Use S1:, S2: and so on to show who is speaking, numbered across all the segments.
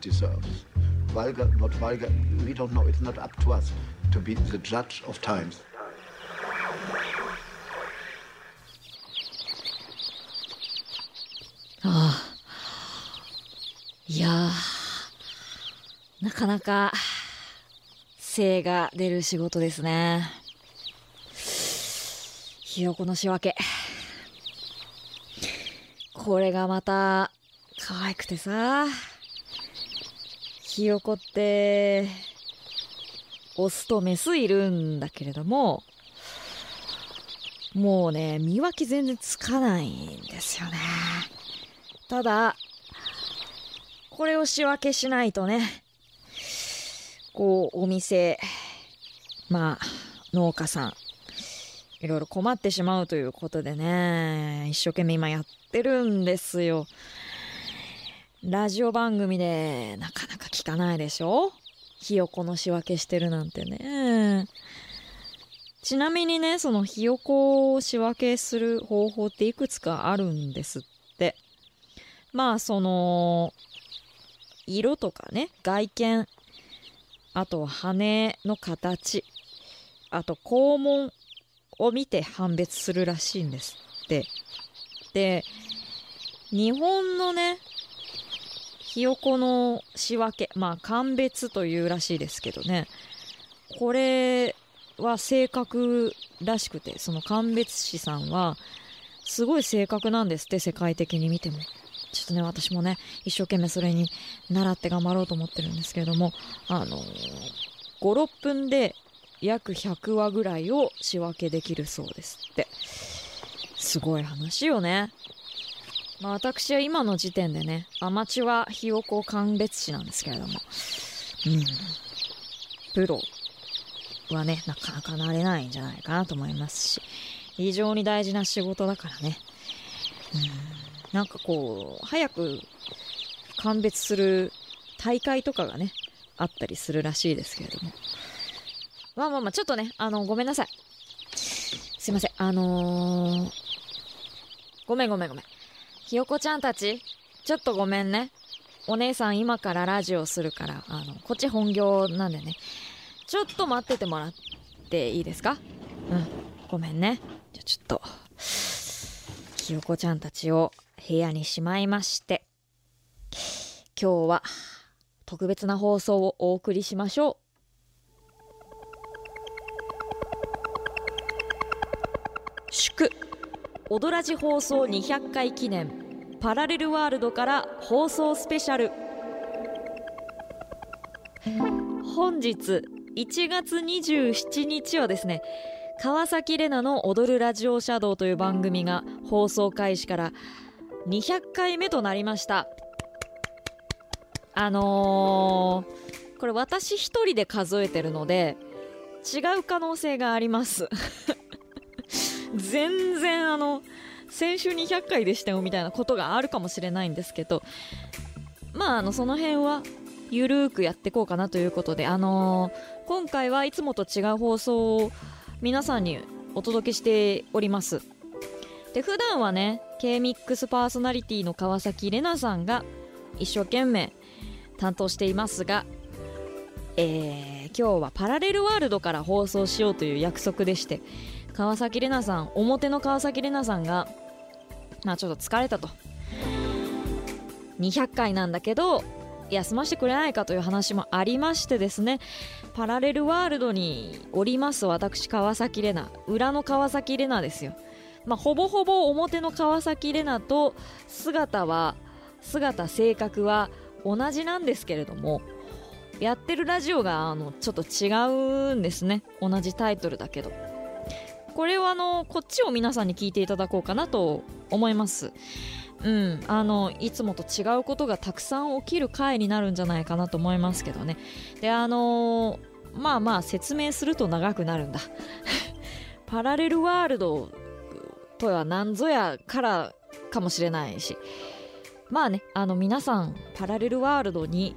S1: deserves. Vulgar, not vulgar, we don't know. It's not up to us to be the judge of times.
S2: いやー、なかなか、精が出る仕事ですね。ひよこの仕分け。これがまた、可愛くてさ。ひよこって、オスとメスいるんだけれども、もうね、見分け全然つかないんですよね。ただ、これを仕分けしないとね、こう、お店、まあ、農家さん、いろいろ困ってしまうということでね、一生懸命今やってるんですよ。ラジオ番組でなかなか聞かないでしょ？ひよこの仕分けしてるなんてね。ちなみにね、そのひよこを仕分けする方法っていくつかあるんですって。まあ、その、色とかね、外見、あとは羽の形、あと肛門を見て判別するらしいんですって。で、日本のね、ひよこの仕分け、まあ、鑑別というらしいですけどね。これは正確らしくて、その鑑別士さんは、すごい正確なんですって、世界的に見ても。ちょっとね、私もね、一生懸命それに習って頑張ろうと思ってるんですけれども、あのー、5、6分で約100話ぐらいを仕分けできるそうですって。すごい話よね。まあ私は今の時点でね、アマチュアひよこ鑑別士なんですけれども、うん。プロはね、なかなかなれないんじゃないかなと思いますし、非常に大事な仕事だからね。うん。なんかこう、早く鑑別する大会とかがね、あったりするらしいですけれども。まあまあまあ、ちょっとね、あの、ごめんなさい。すいません。あのー、ごめんごめんごめん。ひよこちゃんたち、ちょっとごめんね。お姉さん今からラジオするから、あの、こっち本業なんでね。ちょっと待っててもらっていいですか？うん。ごめんね。じゃ、ちょっと、ひよこちゃんたちを部屋にしまいまして、今日は特別な放送をお送りしましょう。祝。踊らじ放送200回記念パラレルワールドから放送スペシャル。本日1月27日はですね川崎レナの踊るラジオシャドウという番組が放送開始から200回目となりましたあのー、これ私一人で数えてるので違う可能性があります 全然あの、先週200回でしたよみたいなことがあるかもしれないんですけど、まああの、その辺は、ゆるーくやっていこうかなということで、あのー今回はいつもと違う放送を皆さんにお届けしております。で、普段はね、K-MIX パーソナリティの川崎れなさんが一生懸命担当していますが、えー、今日はパラレルワールドから放送しようという約束でして、川崎れなさん、表の川崎れなさんが、まあちょっと疲れたと。200回なんだけど、休ませてくれないかという話もありましてですね、パラレルワールドにおります私川崎れな、裏の川崎れなですよ。まあほぼほぼ表の川崎れなと姿は、姿、性格は同じなんですけれども、やってるラジオがあのちょっと違うんですね。同じタイトルだけど。これはあの、こっちを皆さんに聞いていただこうかなと思います。うん、あの、いつもと違うことがたくさん起きる回になるんじゃないかなと思いますけどね。で、あのまあまあ説明すると長くなるんだ。パラレルワールドとは何ぞやからかもしれないし。まあねあの皆さんパラレルワールドに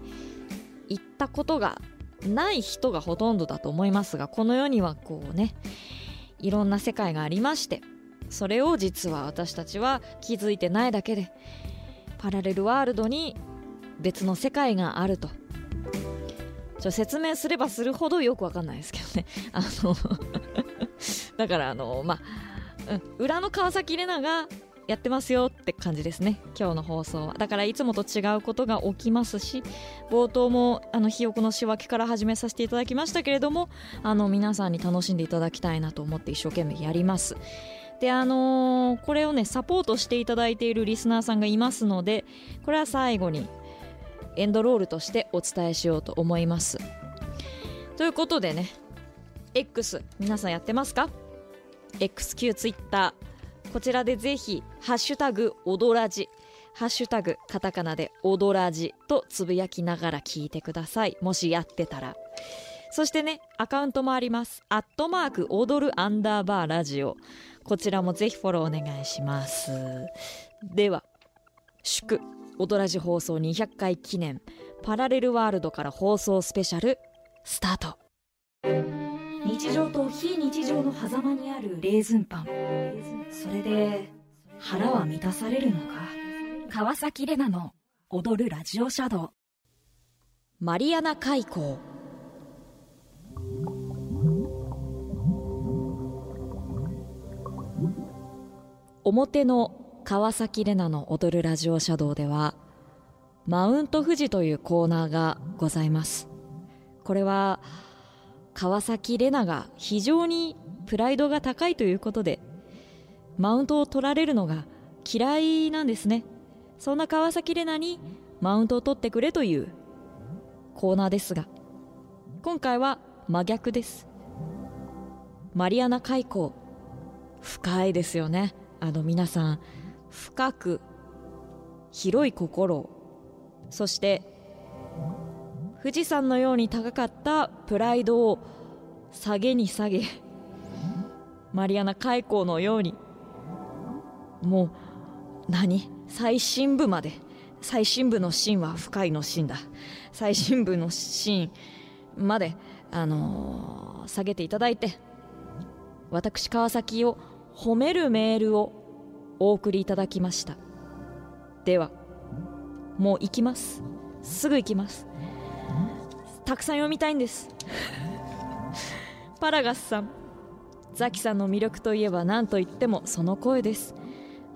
S2: 行ったことがない人がほとんどだと思いますがこの世にはこうねいろんな世界がありましてそれを実は私たちは気づいてないだけでパラレルワールドに別の世界があると。ちょ説明すればするほどよくわかんないですけどね。あの だからあのまあ、うん、裏の川崎玲奈がやってますよって感じですね。今日の放送は。だからいつもと違うことが起きますし冒頭もあのひよこの仕分けから始めさせていただきましたけれどもあの皆さんに楽しんでいただきたいなと思って一生懸命やります。であのーこれをねサポートしていただいているリスナーさんがいますのでこれは最後にエンドロールとしてお伝えしようと思います。ということでね X 皆さんやってますか？XQ ツイッターこちらでぜひ「ハッシュタグおどらじ」ハッシュタグカタカナでおどらじとつぶやきながら聞いてください。もしやってたら。そしてねアカウントもあります。アットマーク踊るアンダーバーラジオ。こちらもぜひフォローお願いします。では祝踊らじ放送200回記念パラレルワールドから放送スペシャルスタート。
S3: 日常と非日常の狭間にあるレーズンパン。それで腹は満たされるのか？川崎レナの踊るラジオシャドウ。
S2: マリアナ海溝。表の川崎レナの踊るラジオシャドウではマウント富士というコーナーがございます。これは川崎レナが非常にプライドが高いということでマウントを取られるのが嫌いなんですね。そんな川崎レナにマウントを取ってくれというコーナーですが今回は真逆です。マリアナ海溝深いですよね。あの皆さん深く広い心そして富士山のように高かったプライドを下げに下げマリアナ海溝のようにもう何？最深部まで。最深部の芯は深いの芯だ。最深部の芯まで、あのー下げていただいて私川崎を褒めるメールをお送りいただきました。ではもう行きます。すぐ行きますたくさん読みたいんです。パラガスさん。ザキさんの魅力といえば何と言ってもその声です。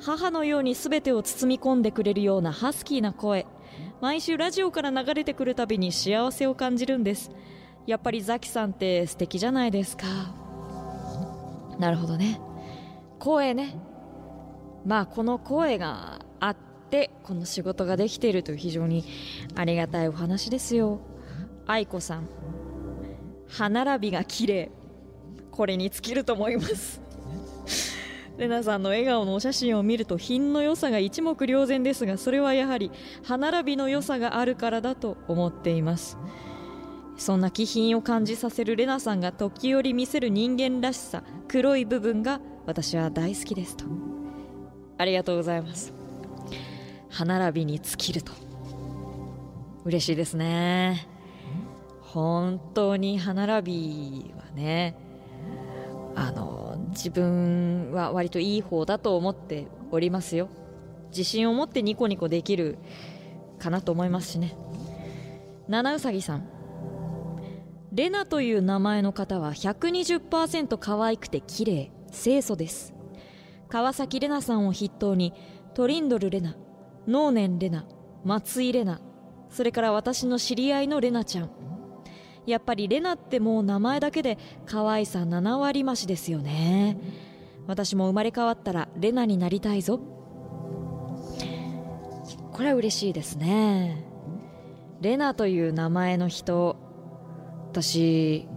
S2: 母のように全てを包み込んでくれるようなハスキーな声。毎週ラジオから流れてくるたびに幸せを感じるんです。やっぱりザキさんって素敵じゃないですか。なるほどね。声ね。まあこの声があってこの仕事ができているという非常にありがたいお話ですよ。愛子さん。歯並びが綺麗。これに尽きると思います。レナさんの笑顔のお写真を見ると品の良さが一目瞭然ですがそれはやはり歯並びの良さがあるからだと思っています。そんな気品を感じさせるレナさんが時折見せる人間らしさ黒い部分が私は大好きですと。ありがとうございます。歯並びに尽きると。嬉しいですね。本当に歯並びはねあの自分は割といい方だと思っておりますよ。自信を持ってニコニコできるかなと思いますしね。七うさぎさん。レナという名前の方は120%可愛くて綺麗清楚です。川崎レナさんを筆頭にトリンドルレナ能年レナ松井レナそれから私の知り合いのレナちゃん。やっぱりレナってもう名前だけで可愛さ7割増しですよね。私も生まれ変わったらレナになりたいぞ。これは嬉しいですね。レナという名前の人私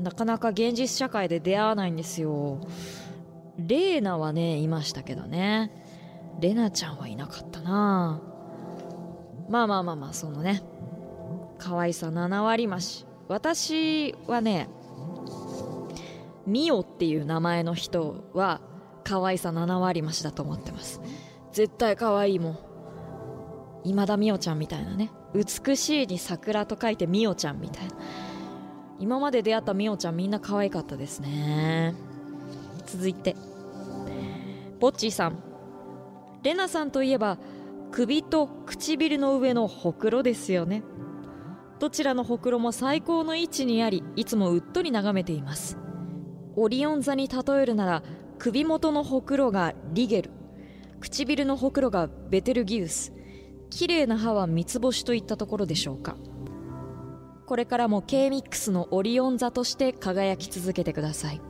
S2: なかなか現実社会で出会わないんですよ。レーナはねいましたけどね。レナちゃんはいなかったな。まあまあまあまあそのね可愛さ7割増し。私はねミオっていう名前の人は可愛さ7割増しだと思ってます。絶対可愛いもん。今田美桜ちゃんみたいなね。美しいに桜と書いて美桜ちゃんみたいな。今まで出会った美桜ちゃんみんな可愛かったですね。続いて。ぼっちーさん。レナさんといえば首と唇の上のほくろですよね。どちらのほくろも最高の位置にありいつもうっとり眺めています。オリオン座に例えるなら首元のほくろがリゲル。唇のほくろがベテルギウス。綺麗な歯は三つ星といったところでしょうか。これからも K-MIX のオリオン座として輝き続けてください。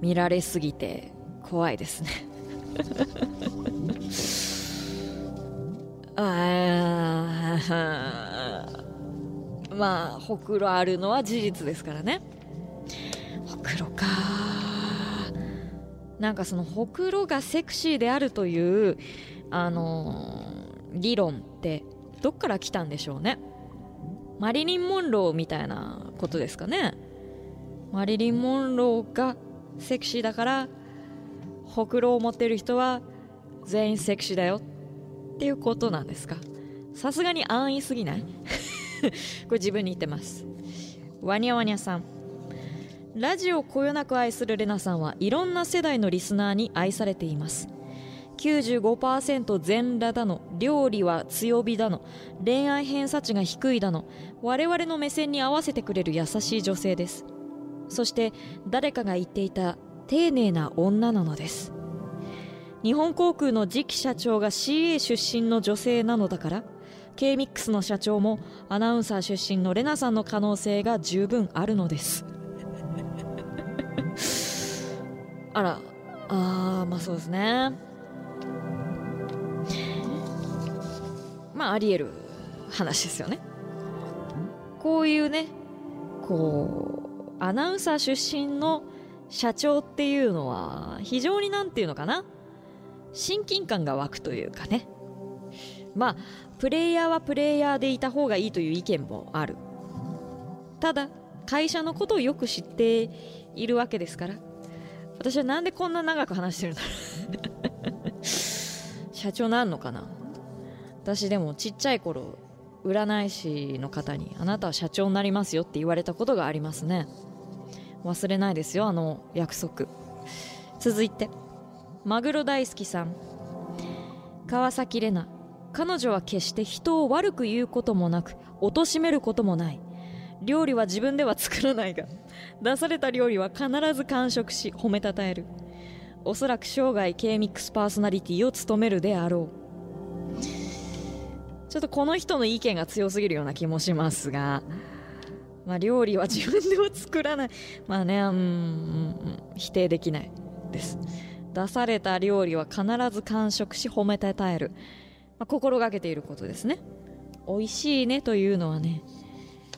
S2: 見られすぎて怖いですね。あまあほくろあるのは事実ですからね。ほくろか。なんかそのほくろがセクシーであるというあのー理論ってどっから来たんでしょうね。マリリン・モンローみたいなことですかね。マリリン・モンローがセクシーだからほくろを持ってる人は全員セクシーだよ。ってっていうことなんですか？さすがに安易すぎない？これ自分に言ってます。ワニャワニャさん。ラジオをこよなく愛するレナさんはいろんな世代のリスナーに愛されています。95%全裸だの料理は強火だの恋愛偏差値が低いだの我々の目線に合わせてくれる優しい女性です。そして誰かが言っていた丁寧な女なのです。日本航空の次期社長が CA 出身の女性なのだから K-MIX の社長もアナウンサー出身のレナさんの可能性が十分あるのです。あらあーまあそうですね。まあありえる話ですよね。こういうねこうアナウンサー出身の社長っていうのは非常になんていうのかな。親近感が湧くというかね。まあプレイヤーはプレイヤーでいた方がいいという意見もある。ただ会社のことをよく知っているわけですから。私はなんでこんな長く話してるんだろう社長なんのかな？私でもちっちゃい頃占い師の方にあなたは社長になりますよって言われたことがありますね。忘れないですよあの約束。続いて。マグロ大好きさん。川崎レナ彼女は決して人を悪く言うこともなく貶めることもない。料理は自分では作らないが出された料理は必ず完食し褒めたたえる。おそらく生涯 K-MIX パーソナリティを務めるであろう。ちょっとこの人の意見が強すぎるような気もしますが、まあ、料理は自分では作らない。まあねうん否定できないです。出された料理は必ず完食し褒めたたえる、まあ、心がけていることですね。美味しいねというのはね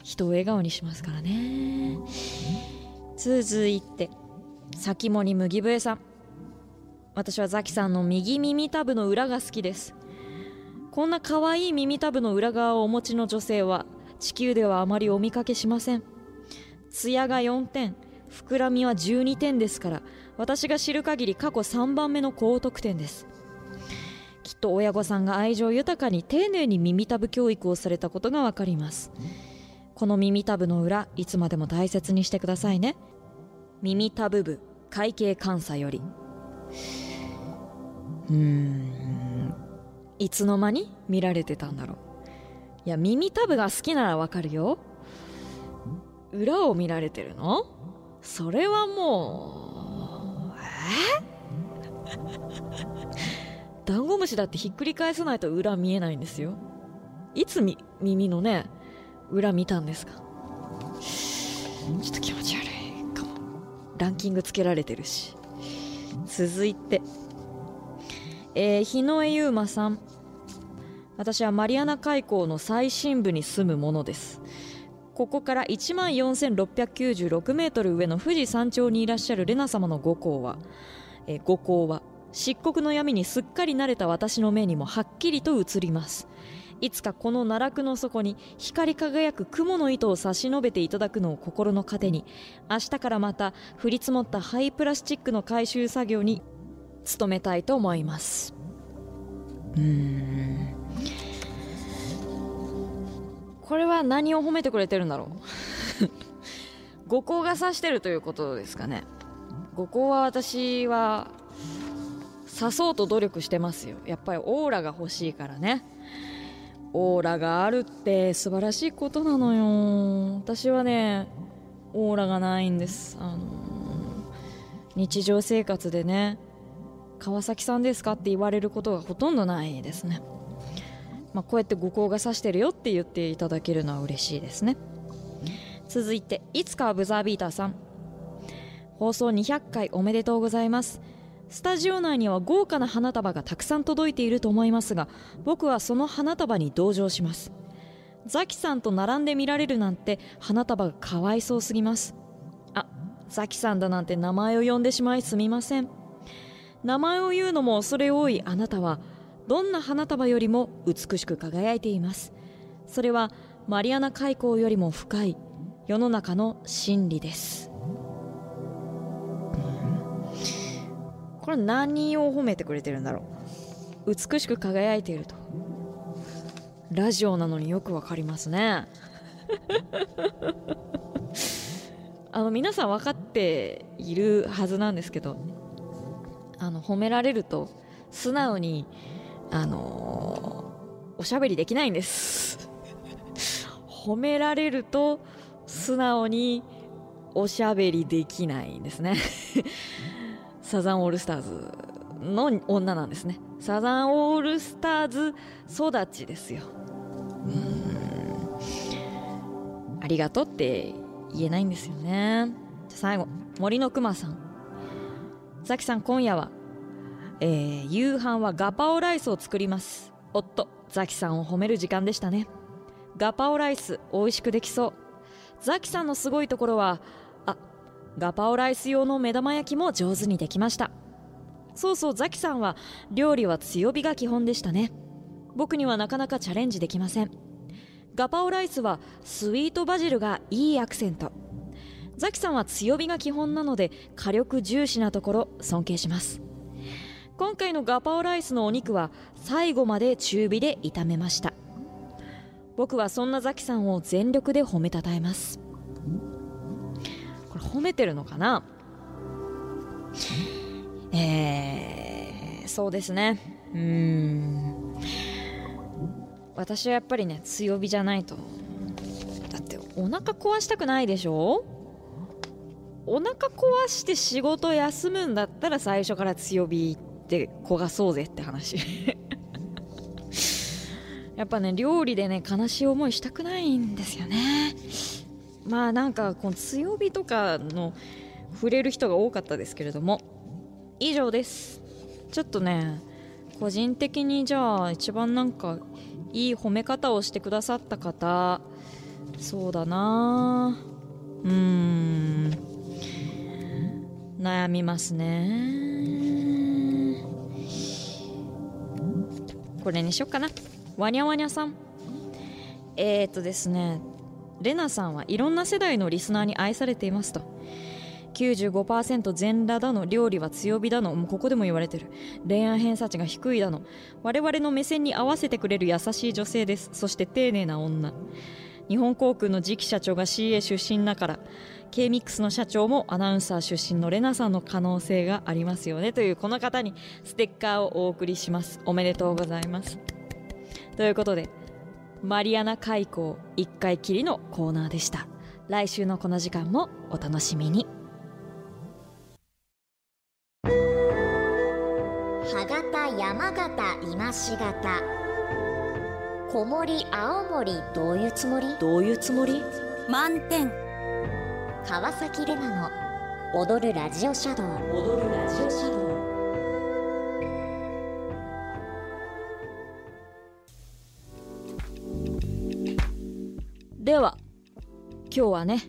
S2: 人を笑顔にしますからね。続いて先森麦笛さん。私はザキさんの右耳タブの裏が好きです。こんな可愛い耳タブの裏側をお持ちの女性は地球ではあまりお見かけしません。艶が4点膨らみは12点ですから私が知る限り過去3番目の高得点です。きっと親御さんが愛情豊かに丁寧に耳たぶ教育をされたことがわかります。この耳たぶの裏いつまでも大切にしてくださいね。耳たぶ部会計監査より。うーん。いつの間に見られてたんだろう。いや耳たぶが好きならわかるよ。裏を見られてるの？それはもう ダンゴムシだってひっくり返さないと裏見えないんですよ。いつみ耳のね裏見たんですか？ちょっと気持ち悪いかも。ランキングつけられてるし。続いて。えー、日野江優馬さん。私はマリアナ海溝の最深部に住むものです。ここから1万4696メートル上の富士山頂にいらっしゃるレナ様の五行は、えー五行は漆黒の闇にすっかり慣れた私の目にもはっきりと映ります。いつかこの奈落の底に光り輝く雲の糸を差し伸べていただくのを心の糧に明日からまた降り積もった廃プラスチックの回収作業に努めたいと思います。うん。これは何を褒めてくれてるんだろう？五光が指してるということですかね。五光は私は刺そうと努力してますよ。やっぱりオーラが欲しいからね。オーラがあるって素晴らしいことなのよ。私はねオーラがないんです。あの日常生活でね川崎さんですかって言われることがほとんどないですね。まあ、こうやって五光が指してるよって言っていただけるのは嬉しいですね。続いていつかはブザービーターさん。放送200回おめでとうございます。スタジオ内には豪華な花束がたくさん届いていると思いますが僕はその花束に同情します。ザキさんと並んで見られるなんて花束がかわいそうすぎます。あザキさんだなんて名前を呼んでしまいすみません。名前を言うのも恐れ多いあなたはどんな花束よりも美しく輝いています。それはマリアナ海溝よりも深い世の中の真理です。これ何を褒めてくれてるんだろう。美しく輝いていると。ラジオなのによくわかりますね。あの皆さん分かっているはずなんですけどあの褒められると素直にあのーおしゃべりできないんです。褒められると素直におしゃべりできないんですね。サザンオールスターズの女なんですね。サザンオールスターズ育ちですよ。うん。ありがとうって言えないんですよね。じゃ最後森のくまさん。ザキさん今夜はえー夕飯はガパオライスを作ります。おっとザキさんを褒める時間でしたね。ガパオライス美味しくできそう。ザキさんのすごいところはあガパオライス用の目玉焼きも上手にできました。そうそうザキさんは料理は強火が基本でしたね。僕にはなかなかチャレンジできません。ガパオライスはスイートバジルがいいアクセント。ザキさんは強火が基本なので火力重視なところ尊敬します。今回のガパオライスのお肉は最後まで中火で炒めました。僕はそんなザキさんを全力で褒めたたえます。これ褒めてるのかな？えー、そうですね。うん。私はやっぱりね強火じゃないと。だってお腹壊したくないでしょ？お腹壊して仕事休むんだったら最初から強火で焦がそうぜって話。やっぱね料理でね悲しい思いしたくないんですよね。まあなんかこの強火とかの触れる人が多かったですけれども。以上です。ちょっとね個人的にじゃあ一番なんかいい褒め方をしてくださった方そうだな。うーん。悩みますね。これにしよっかな。わにゃわにゃさん。えー、っとですね。レナさんはいろんな世代のリスナーに愛されていますと。95%全裸だの料理は強火だのもうここでも言われてる。恋愛偏差値が低いだの。我々の目線に合わせてくれる優しい女性です。そして丁寧な女。日本航空の次期社長が CA 出身だから。K-MIX の社長もアナウンサー出身のレナさんの可能性がありますよねというこの方にステッカーをお送りします。おめでとうございます。ということでマリアナ海溝一回きりのコーナーでした。来週のこの時間もお楽しみに。
S4: 歯型山形今し型。小森青森どういうつもり？
S2: どういうつもり？
S3: 満点
S4: 川崎レナの踊るラジオシャドウ。
S2: 踊るラジオシャドウでは今日はね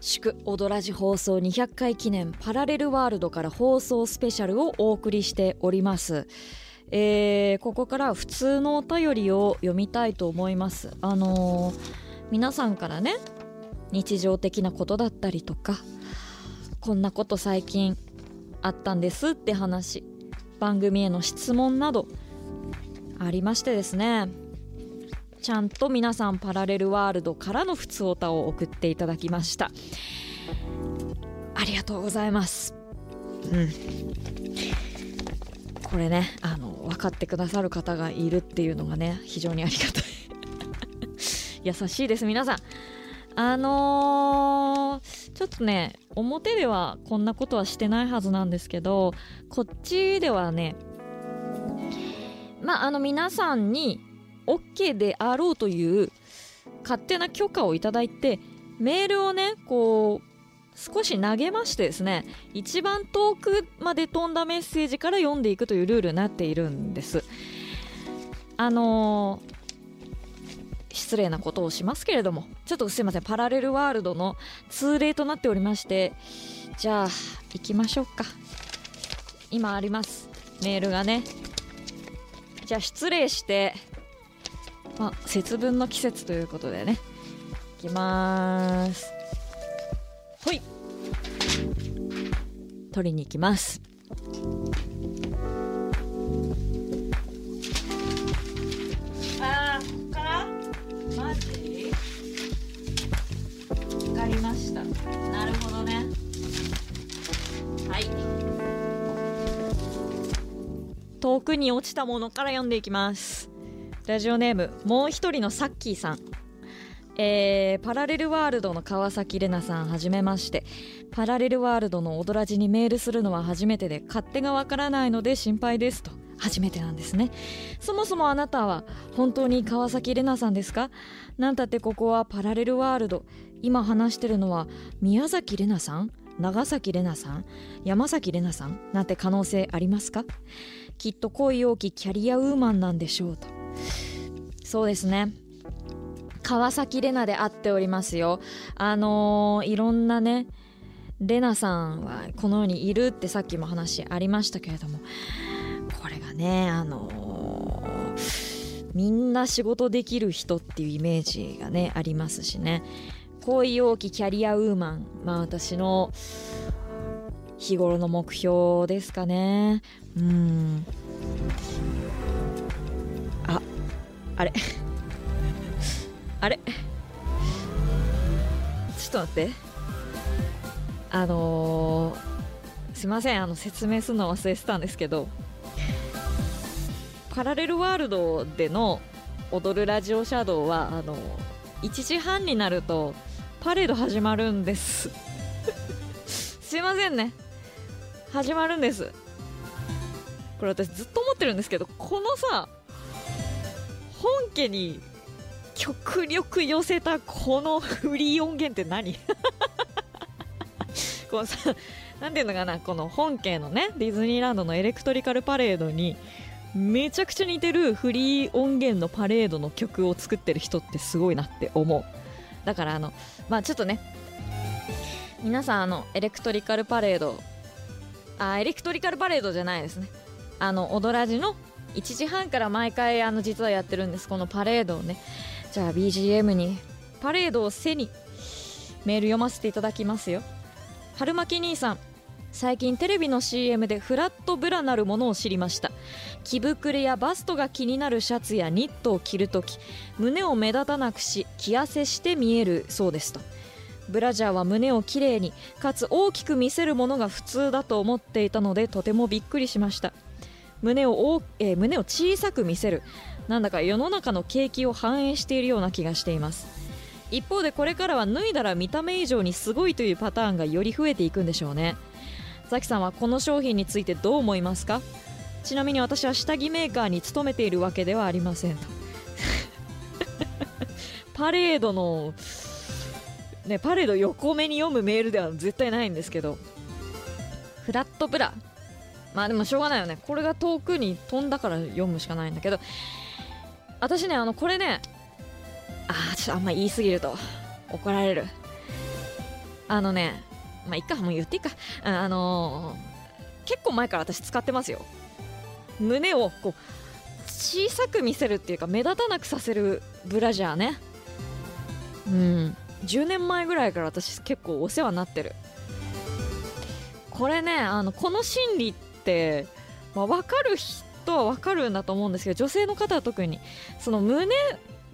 S2: 祝踊らじ放送200回記念パラレルワールドから放送スペシャルをお送りしております。えーここから普通のお便りを読みたいと思います。あのー皆さんからね日常的なことだったりとかこんなこと最近あったんですって話番組への質問などありましてですね。ちゃんと皆さんパラレルワールドからの普通オタを送っていただきました。ありがとうございます。うん。これねあの分かってくださる方がいるっていうのがね非常にありがたい。優しいです皆さん。あのーちょっとね表ではこんなことはしてないはずなんですけどこっちではねまああの皆さんに OK であろうという勝手な許可をいただいてメールをねこう少し投げましてですね一番遠くまで飛んだメッセージから読んでいくというルールになっているんです。あのー失礼なことをしますけれどもちょっとすいません。パラレルワールドの通例となっておりましてじゃあ行きましょうか。今あります。メールがね。じゃあ失礼してまあ節分の季節ということでね。いきます。ほい。取りに行きます。マジ？わかりました。なるほどね。はい。遠くに落ちたものから読んでいきます。ラジオネームもう一人のサッキーさん。えーパラレルワールドの川崎玲奈さんはじめまして。パラレルワールドの踊らじにメールするのは初めてで勝手がわからないので心配ですと。初めてなんですね。そもそもあなたは本当に川崎玲奈さんですか？なんたってここはパラレルワールド。今話してるのは宮崎玲奈さん？長崎玲奈さん？山崎玲奈さん？なんて可能性ありますか？きっと恋多きキャリアウーマンなんでしょうと。そうですね。川崎玲奈で会っておりますよ。あのーいろんなね玲奈さんはこの世にいるってさっきも話ありましたけれども。これがねあのーみんな仕事できる人っていうイメージがねありますしね。恋多きキャリアウーマン。まあ私の日頃の目標ですかね。うん。ああれ。あれ。ちょっと待って。あのーすいません。あの説明するの忘れてたんですけど。パラレルワールドでの踊るラジオシャドウはあの1時半になるとパレード始まるんです。すいませんね。始まるんです。これ私ずっと思ってるんですけどこのさ本家に極力寄せたこのフリー音源って何？このさなんていうのかな？この本家のねディズニーランドのエレクトリカルパレードにめちゃくちゃ似てるフリー音源のパレードの曲を作ってる人ってすごいなって思う。だからあのまあちょっとね皆さんあのエレクトリカルパレードあエレクトリカルパレードじゃないですね。あの踊らじの1時半から毎回あの実はやってるんです。このパレードをね。じゃあ BGM にパレードを背にメール読ませていただきますよ。春巻兄さん最近テレビの CM でフラットブラなるものを知りました。着膨れやバストが気になるシャツやニットを着るとき胸を目立たなくし着痩せして見えるそうですと。ブラジャーは胸をきれいにかつ大きく見せるものが普通だと思っていたのでとてもびっくりしました。胸を大、えー胸を小さく見せる。なんだか世の中の景気を反映しているような気がしています。一方でこれからは脱いだら見た目以上にすごいというパターンがより増えていくんでしょうね。ザキさんはこの商品についてどう思いますか？ちなみに私は下着メーカーに勤めているわけではありませんと。パレードのねパレード横目に読むメールでは絶対ないんですけど。フラットブラ。まあでもしょうがないよね。これが遠くに飛んだから読むしかないんだけど。私ねあのこれねあーちょっとあんま言い過ぎると怒られる。あのねまあいっかもう言っていいか。あのー結構前から私使ってますよ。胸をこう小さく見せるっていうか目立たなくさせるブラジャーね。うん。10年前ぐらいから私結構お世話になってる。これねあのこの心理って、まあ、分かる人は分かるんだと思うんですけど女性の方は特に。その胸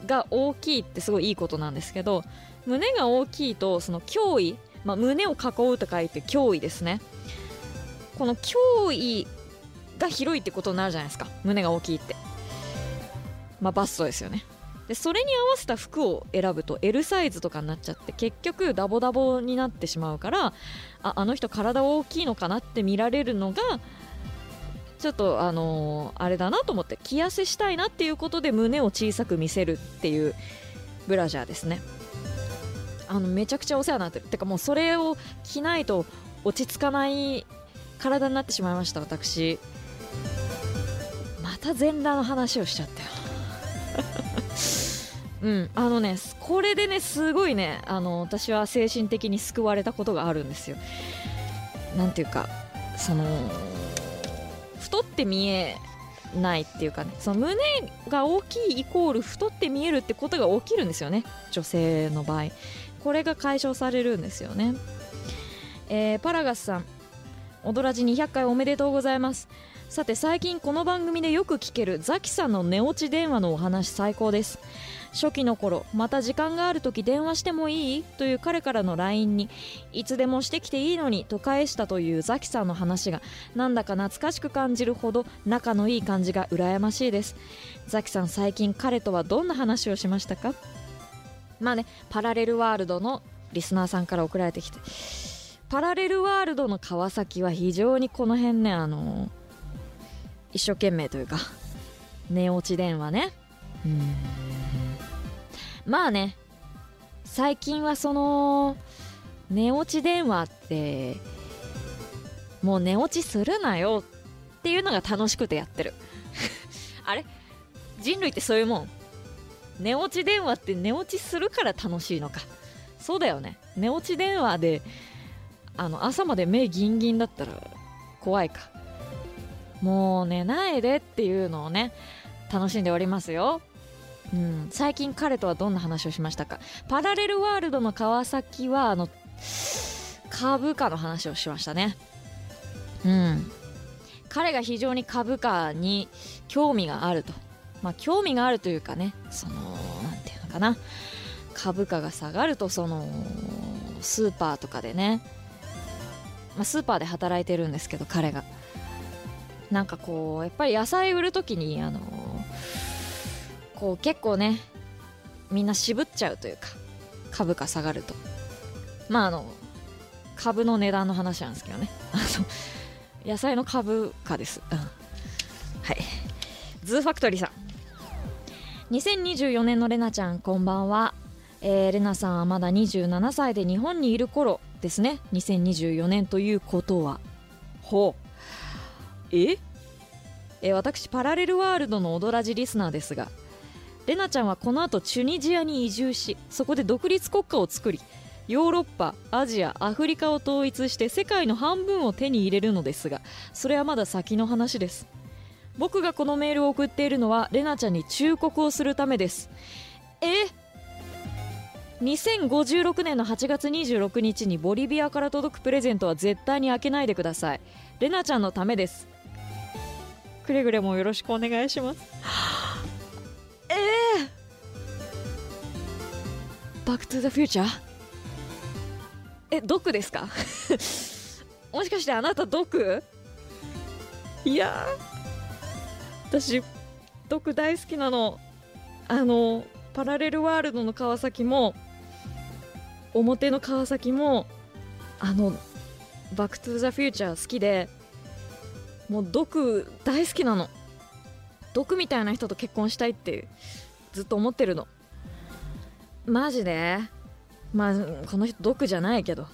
S2: が大きいってすごいいいことなんですけど胸が大きいとその脅威、まあ、胸を囲うと書いて脅威ですね。この脅威が広いってことになるじゃないですか。胸が大きいって。まあバストですよね。でそれに合わせた服を選ぶと L サイズとかになっちゃって結局ダボダボになってしまうからああの人体大きいのかなって見られるのがちょっとあのーあれだなと思って着痩せしたいなっていうことで胸を小さく見せるっていうブラジャーですね。あのめちゃくちゃお世話になってる。てかもうそれを着ないと落ち着かない体になってしまいました私。また全裸の話をしちゃったよ。うんあのねこれでねすごいねあの私は精神的に救われたことがあるんですよ。なんていうかその太って見えないっていうかねその胸が大きいイコール太って見えるってことが起きるんですよね女性の場合。これが解消されるんですよね。えーパラガスさん踊らじ200回おめでとうございます。さて最近この番組でよく聞けるザキさんの寝落ち電話のお話最高です。初期の頃また時間がある時電話してもいい？という彼からの LINE にいつでもしてきていいのにと返したというザキさんの話がなんだか懐かしく感じるほど仲のいい感じが羨ましいです。ザキさん最近彼とはどんな話をしましたか？まあねパラレルワールドのリスナーさんから送られてきてパラレルワールドの川崎は非常にこの辺ねあの一生懸命というか寝落ち電話ね。うん。まあね最近はその寝落ち電話ってもう寝落ちするなよっていうのが楽しくてやってる。あれ？人類ってそういうもん？寝落ち電話って寝落ちするから楽しいのか。そうだよね。寝落ち電話であの朝まで目ギンギンだったら怖いか。もう寝ないでっていうのをね楽しんでおりますよ。うん、最近彼とはどんな話をしましたか？パラレルワールドの川崎はあの株価の話をしましたね。うん。彼が非常に株価に興味があると。まあ興味があるというかねそのなんていうのかな。株価が下がるとそのスーパーとかでね、まあ、スーパーで働いてるんですけど彼が。なんかこうやっぱり野菜売る時にあのこう結構ねみんな渋っちゃうというか株価下がると。まああの株の値段の話なんですけどね。あの野菜の株価です、うん、はい。ズーファクトリーさん。2024年のレナちゃんこんばんは、えーレナさんはまだ27歳で日本にいる頃ですね。2024年ということは。ほう。え？え私パラレルワールドの踊らじリスナーですがレナちゃんはこの後チュニジアに移住しそこで独立国家を作りヨーロッパアジアアフリカを統一して世界の半分を手に入れるのですがそれはまだ先の話です。僕がこのメールを送っているのはレナちゃんに忠告をするためです。え？2056年の8月26日にボリビアから届くプレゼントは絶対に開けないでください。レナちゃんのためです。くれぐれもよろしくお願いします。え？えバックトゥザフューチャーえ毒ですか？もしかしてあなた毒いや私毒大好きなの。あのパラレルワールドの川崎も表の川崎もあのバックトゥザフューチャー好きでもう毒大好きなの。毒みたいな人と結婚したいってずっと思ってるの。マジで？まあこの人毒じゃないけど。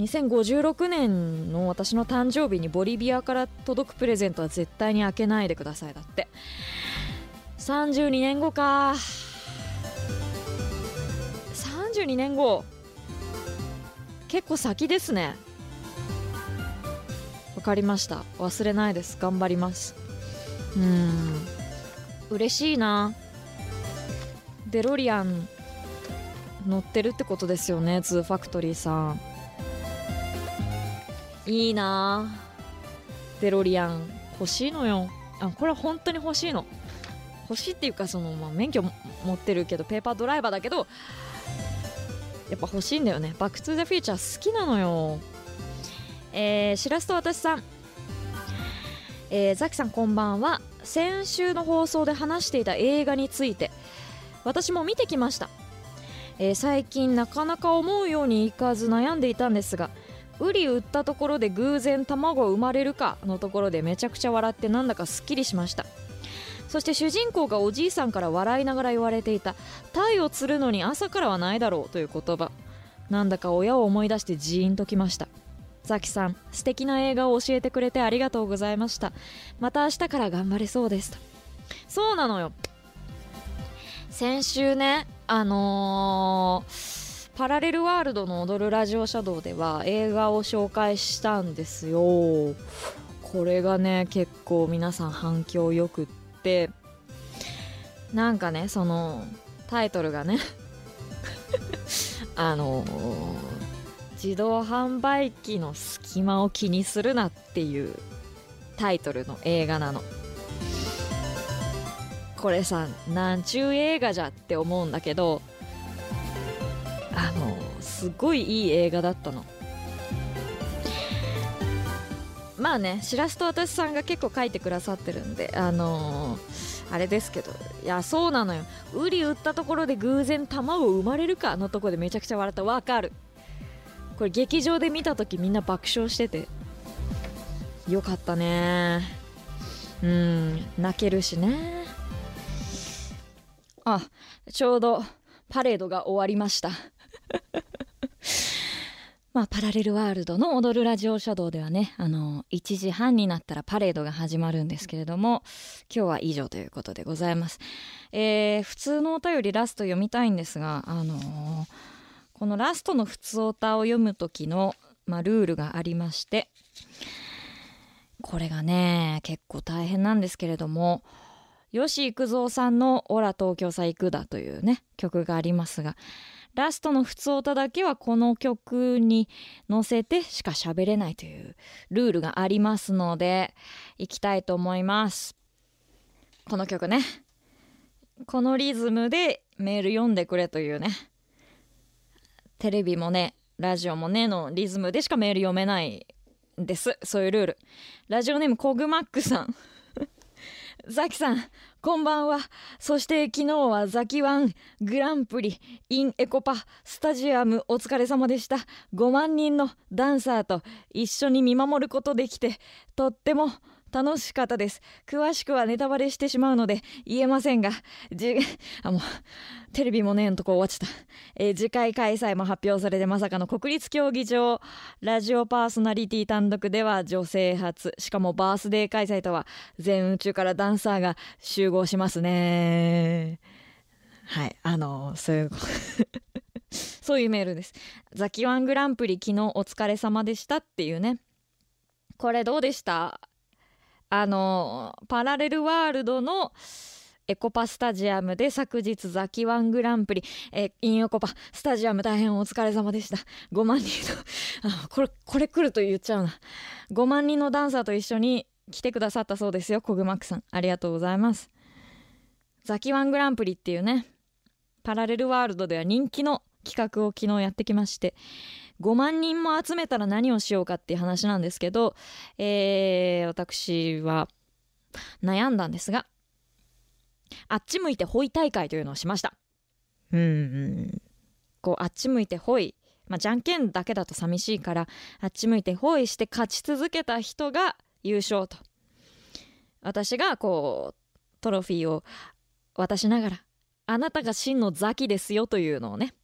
S2: 2056年の私の誕生日にボリビアから届くプレゼントは絶対に開けないでくださいだって。32年後か。32年後。結構先ですね。わかりました。忘れないです。頑張ります。うん。嬉しいな。デロリアン乗ってるってことですよねズーファクトリーさん。いいな。デロリアン。欲しいのよ。あこれは本当に欲しいの。欲しいっていうかその、まあ、免許持ってるけどペーパードライバーだけどやっぱ欲しいんだよね。バック・トゥ・ザ・フューチャー好きなのよ。えー、しらすと私さん。えー、ザキさんこんばんは。先週の放送で話していた映画について。私も見てきました、えー最近なかなか思うようにいかず悩んでいたんですがウリ売ったところで偶然卵生まれるかのところでめちゃくちゃ笑ってなんだかすっきりしました。そして主人公がおじいさんから笑いながら言われていた「鯛を釣るのに朝からはないだろう」という言葉。なんだか親を思い出してジーンときました。ザキさん素敵な映画を教えてくれてありがとうございました。また明日から頑張れそうです。とそうなのよ。先週ねあのーパラレルワールドの踊るラジオシャドウでは映画を紹介したんですよ。これがね結構皆さん反響よくって。なんかねそのタイトルがね あの自動販売機の隙間を気にするなっていうタイトルの映画なの。これさなんちゅう映画じゃって思うんだけどあのすごいいい映画だったの。まあねしらすと私さんが結構書いてくださってるんであのーあれですけどいやそうなのよ。ウリ売ったところで偶然卵生まれるかのとこでめちゃくちゃ笑った。わかる。これ劇場で見た時みんな爆笑してて。よかったね。うん泣けるしね。あちょうどパレードが終わりました。まあパラレルワールドの踊るラジオシャドウではねあの1時半になったらパレードが始まるんですけれども今日は以上ということでございます、えー普通のお便りラスト読みたいんですがあのーこのラストの普通おたを読む時の、まあ、ルールがありましてこれがね結構大変なんですけれども吉幾三さんの「オラ東京さ行くだ」というね曲がありますがラストの普通歌だけはこの曲に乗せてしか喋れないというルールがありますので行きたいと思います。この曲ね。このリズムでメール読んでくれというね。テレビもねラジオもねのリズムでしかメール読めないんです。そういうルール。ラジオネームコグマックさん。ザキさんこんばんは。そして昨日はザキワングランプリ in エコパスタジアムお疲れ様でした。5万人のダンサーと一緒に見守ることできてとっても楽しかったです。詳しくはネタバレしてしまうので言えませんがじ あもうテレビもねえんとこ終わっちゃった、えー次回開催も発表されてまさかの国立競技場ラジオパーソナリティ単独では女性初しかもバースデー開催とは全宇宙からダンサーが集合しますね。はいあのそういう そういうメールです。ザキワングランプリ昨日お疲れ様でしたっていうね。これどうでした？あのパラレルワールドのエコパスタジアムで昨日ザキワングランプリ、えインエコパスタジアム大変お疲れ様でした。5万人の これこれ来ると言っちゃうな。5万人のダンサーと一緒に来てくださったそうですよコグマックさん。ありがとうございます。ザキワングランプリっていうねパラレルワールドでは人気の企画を昨日やってきまして5万人も集めたら何をしようかっていう話なんですけど、えー私は悩んだんですがあっち向いてホイ大会というのをしました。うんうん。こうあっち向いてホイまあ、じゃんけんだけだと寂しいからあっち向いてホイして勝ち続けた人が優勝と。私がこうトロフィーを渡しながらあなたが真のザキですよというのをね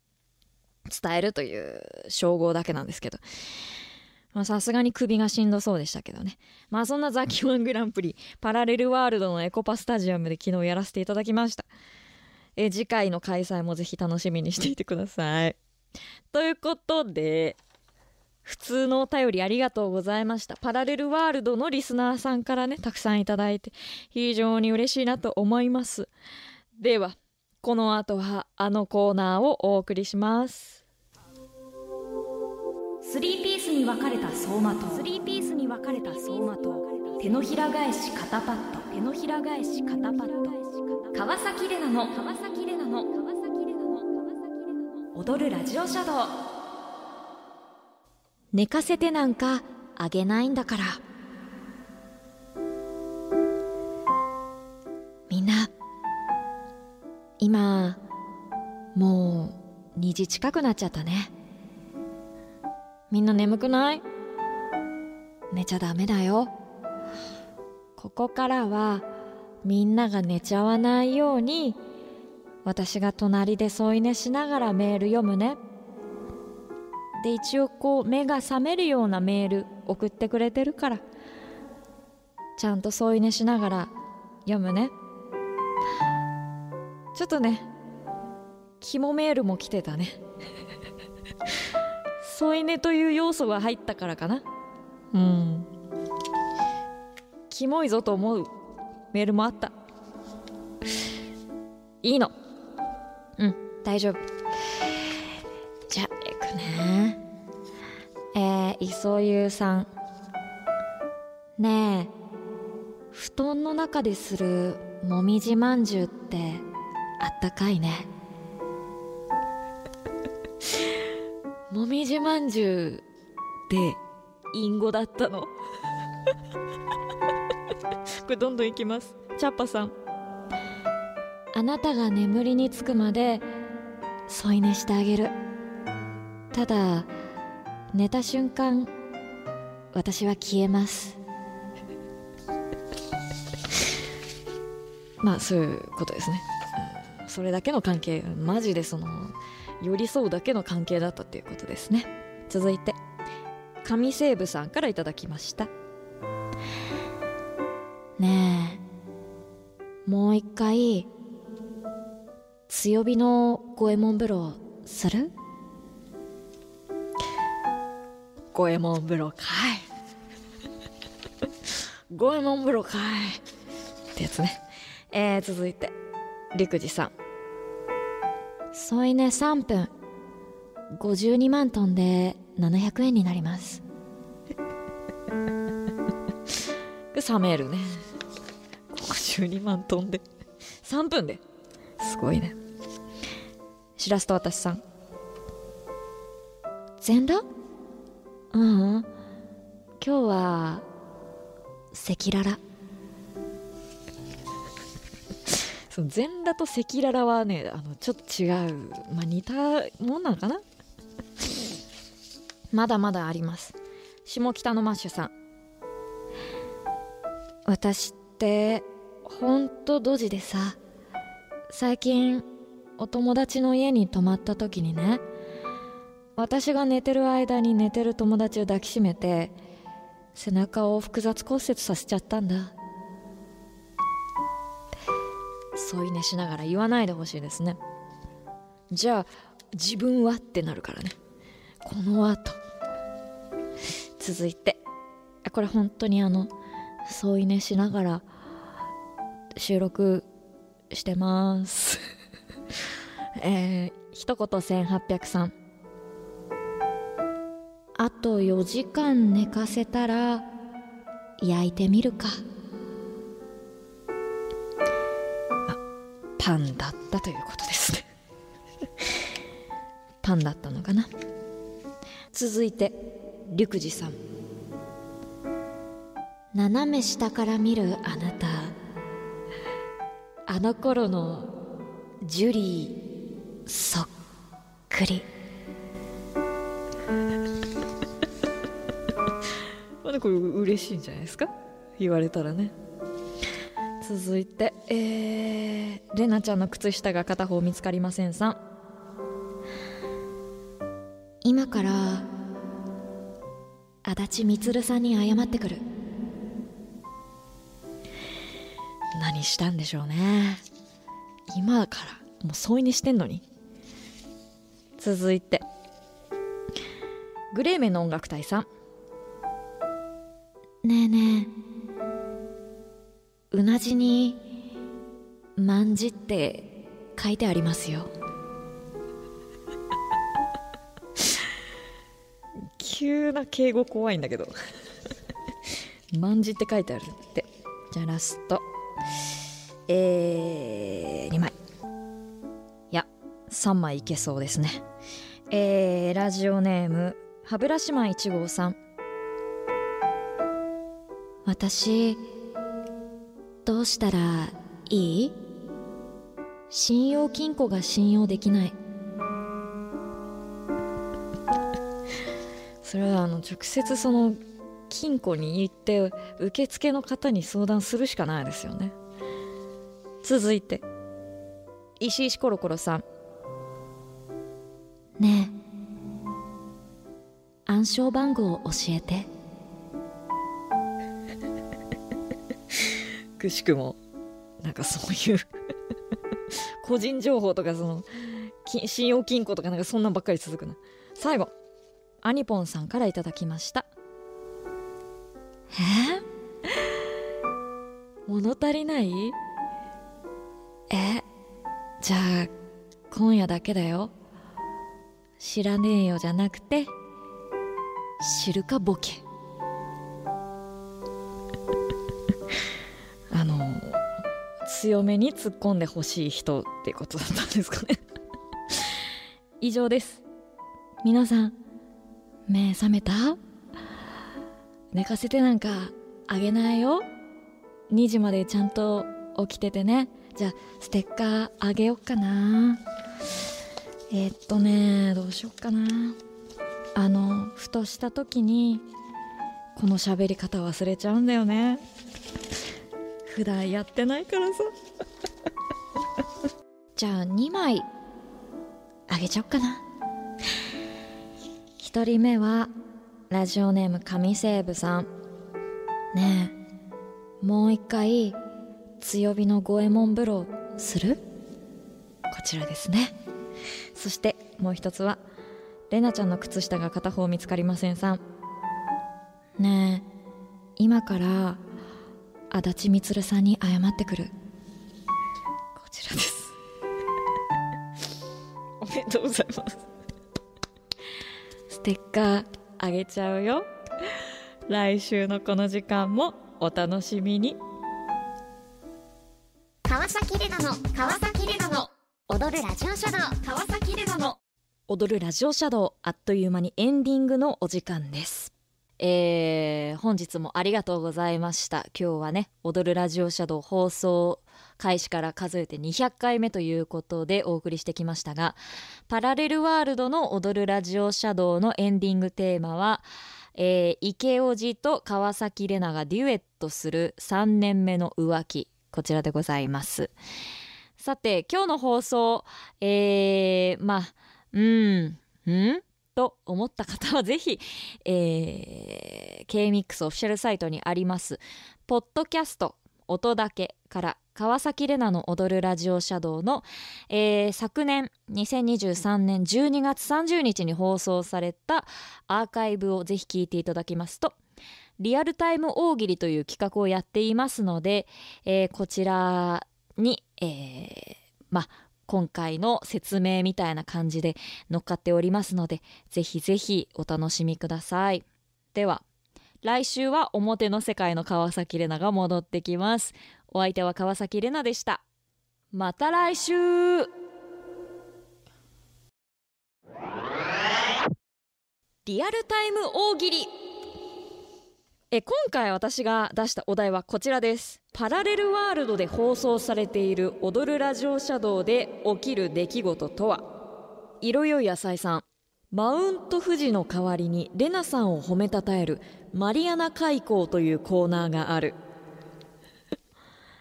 S2: 伝えるという称号だけなんですけど。さすがに首がしんどそうでしたけどね。まあそんなザキワングランプリパラレルワールドのエコパスタジアムで昨日やらせていただきました。え次回の開催もぜひ楽しみにしていてください。ということで普通のお便りありがとうございました。パラレルワールドのリスナーさんからねたくさんいただいて非常に嬉しいなと思います。ではこの後はあのコーナーをお送りします。
S3: スリーピースに分かれた走馬灯。スリーピースに分かれた走馬灯。手のひら返し肩パッド。手のひら返し肩パッド。川崎レナの。川崎レナの。川崎レナの。川崎レナの踊るラジオシャドウ
S2: 寝かせてなんかあげないんだから。みんな今もう2時近くなっちゃったね。みんな眠くない？寝ちゃダメだよ。ここからはみんなが寝ちゃわないように私が隣で添い寝しながらメール読むね。で一応こう目が覚めるようなメール送ってくれてるからちゃんと添い寝しながら読むね。ちょっとね肝メールも来てたね。添い寝という要素が入ったからかな。うん。キモいぞと思うメールもあった。いいの。うん大丈夫。じゃあいくね。えー、磯湯さん。ねえ布団の中でするもみじまんじゅうってあったかいね。もみじまんじゅうって隠語だったの。これどんどんいきます。チャッパさん。あなたが眠りにつくまで添い寝してあげる。ただ寝た瞬間私は消えます。まあそういうことですね、うんそれだけの関係マジでその寄り添うだけの関係だったっていうことですね。続いて神西部さんからいただきました。ねえもう一回強火の五右衛門風呂する？五右衛門風呂かい。五右衛門風呂かい。ってやつね。えー、続いて陸二さん。添い寝3分。52万トンで700円になります。冷めるね。52万トンで。3分で。すごいね。しらすと私さん。全裸？ううん。今日は赤裸々その全裸と赤裸々はねあのちょっと違う。まあ似たもんなのかな？まだまだあります。下北のマッシュさん。私ってほんとドジでさ最近お友達の家に泊まった時にね私が寝てる間に寝てる友達を抱きしめて背中を複雑骨折させちゃったんだ。添い寝しながら言わないでほしいですね。じゃあ自分はってなるからね。この後。続いて。これ本当にあの添い寝しながら収録してます。えー、一言1803あと4時間寝かせたら焼いてみるか。パンだったということですね。パンだったのかな。続いて陸二さん。斜め下から見るあなた。あの頃のジュリーそっくり。まだこれ嬉しいんじゃないですか？言われたらね。続いてえー、レナちゃんの靴下が片方見つかりませんさん。今から足立みつるさんに謝ってくる。何したんでしょうね。今からもう添い寝してんのに。続いてグレーメンの音楽隊さん。
S3: ねえねえうなじに「まんじ」って書いてありますよ。
S2: 急な敬語怖いんだけど「まんじ」って書いてあるって。じゃあラスト。えー、2枚。いや3枚いけそうですね。えー、ラジオネーム歯ブラシマン1号さん。
S3: 私どうしたらいい？信用金庫が信用できない。
S2: それはあの直接その金庫に行って受付の方に相談するしかないですよね。続いて石石コロコロさん。
S3: ねえ暗証番号を教えて
S2: くしくもなんかそういう個人情報とかその信用金庫とかなんかそんなんばっかり続くな。最後アニポンさんからいただきました。
S3: え？
S2: 物足りない？
S3: え？じゃあ今夜だけだよ。知らねえよじゃなくて知るかボケ。
S2: 強めに突っ込んでほしい人ってことだったんですかね。以上です。
S3: 皆さん目覚めた？寝かせてなんかあげないよ？2時までちゃんと起きててね。じゃあステッカーあげよっかな。えーっとねどうしよっかな。あのふとした時に
S2: この喋り方忘れちゃうんだよね。普段やってないからさ。
S3: じゃあ2枚。あげちゃおっかな。1人目はラジオネーム神セーブさん。ねえ。もう一回強火の五右衛門風呂する？
S2: こちらですね。そしてもう一つはレナちゃんの靴下が片方見つかりませんさん。
S3: ねえ。今から足立みつるさんに謝ってくる。
S2: こちらです。おめでとうございます。ステッカーあげちゃうよ。来週のこの時間もお楽しみに。
S4: 川崎レナの川崎レナの踊るラジオシャドウ。川崎レナの。
S2: 踊るラジオシャドウあっという間にエンディングのお時間ですえー、本日もありがとうございました。今日はね踊るラジオシャドウ放送開始から数えて200回目ということでお送りしてきましたがパラレルワールドの踊るラジオシャドウのエンディングテーマは、えー、池叔父と川崎レナがデュエットする3年目の浮気。こちらでございます。さて今日の放送えー、まあうんうん？と思った方はぜひ、えー、K-MIX オフィシャルサイトにありますポッドキャスト音だけから川崎レナの踊るラジオシャドウの、えー昨年2023年12月30日に放送されたアーカイブをぜひ聞いていただきますとリアルタイム大喜利という企画をやっていますので、えーこちらに、えーまあ今回の説明みたいな感じで乗っかっておりますのでぜひぜひお楽しみください。では来週は表の世界の川崎レナが戻ってきます。お相手は川崎レナでした。また来週。リアルタイム大喜利。え今回私が出したお題はこちらです。パラレルワールドで放送されている踊るラジオシャドウで起きる出来事とは？色よい野菜さん。マウント富士の代わりにレナさんを褒めたたえるマリアナ海溝というコーナーがある。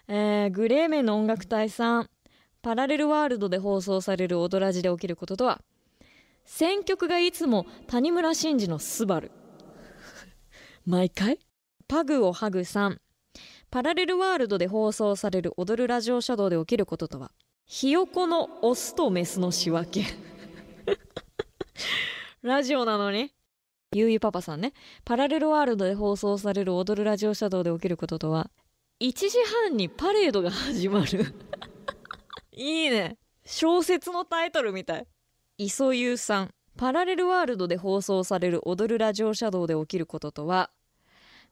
S2: えー、グレーメンの音楽隊さん。パラレルワールドで放送される踊らじで起きることとは？選曲がいつも谷村新司のスバル。毎回？パグをハグさん。パラレルワールドで放送される踊るラジオシャドウで起きることとは？ひよこのオスとメスの仕分け。ラジオなのに？ゆうゆパパさんね。パラレルワールドで放送される踊るラジオシャドウで起きることとは？1時半にパレードが始まる。いいね。小説のタイトルみたい。磯優さん。パラレルワールドで放送される踊るラジオシャドウで起きることとは？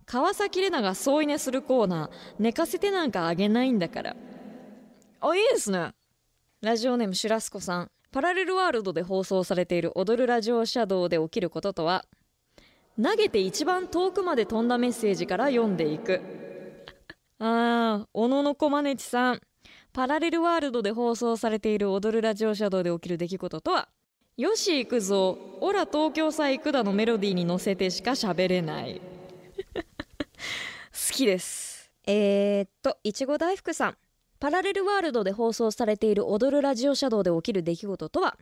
S2: 川崎レナが添い寝するコーナー寝かせてなんかあげないんだから。あいいですね。ラジオネームシュラスコさん。パラレルワールドで放送されている踊るラジオシャドウで起きることとは投げて一番遠くまで飛んだメッセージから読んでいく。あー小野のこまねちさん。パラレルワールドで放送されている踊るラジオシャドウで起きる出来事とはよし行くぞ。オラ東京さ行くだのメロディーに乗せてしか喋れない。好きです。えー、っといちご大福さん。パラレルワールドで放送されている踊るラジオシャドウで起きる出来事とは？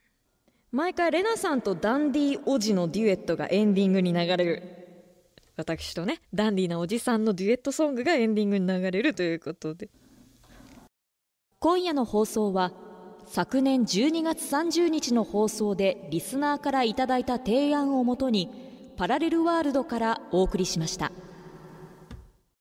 S2: 毎回レナさんとダンディおじのデュエットがエンディングに流れる。私とねダンディなおじさんのデュエットソングがエンディングに流れるということで。
S3: 今夜の放送は昨年12月30日の放送でリスナーからいただいた提案をもとにパラレルワールドからお送りしました。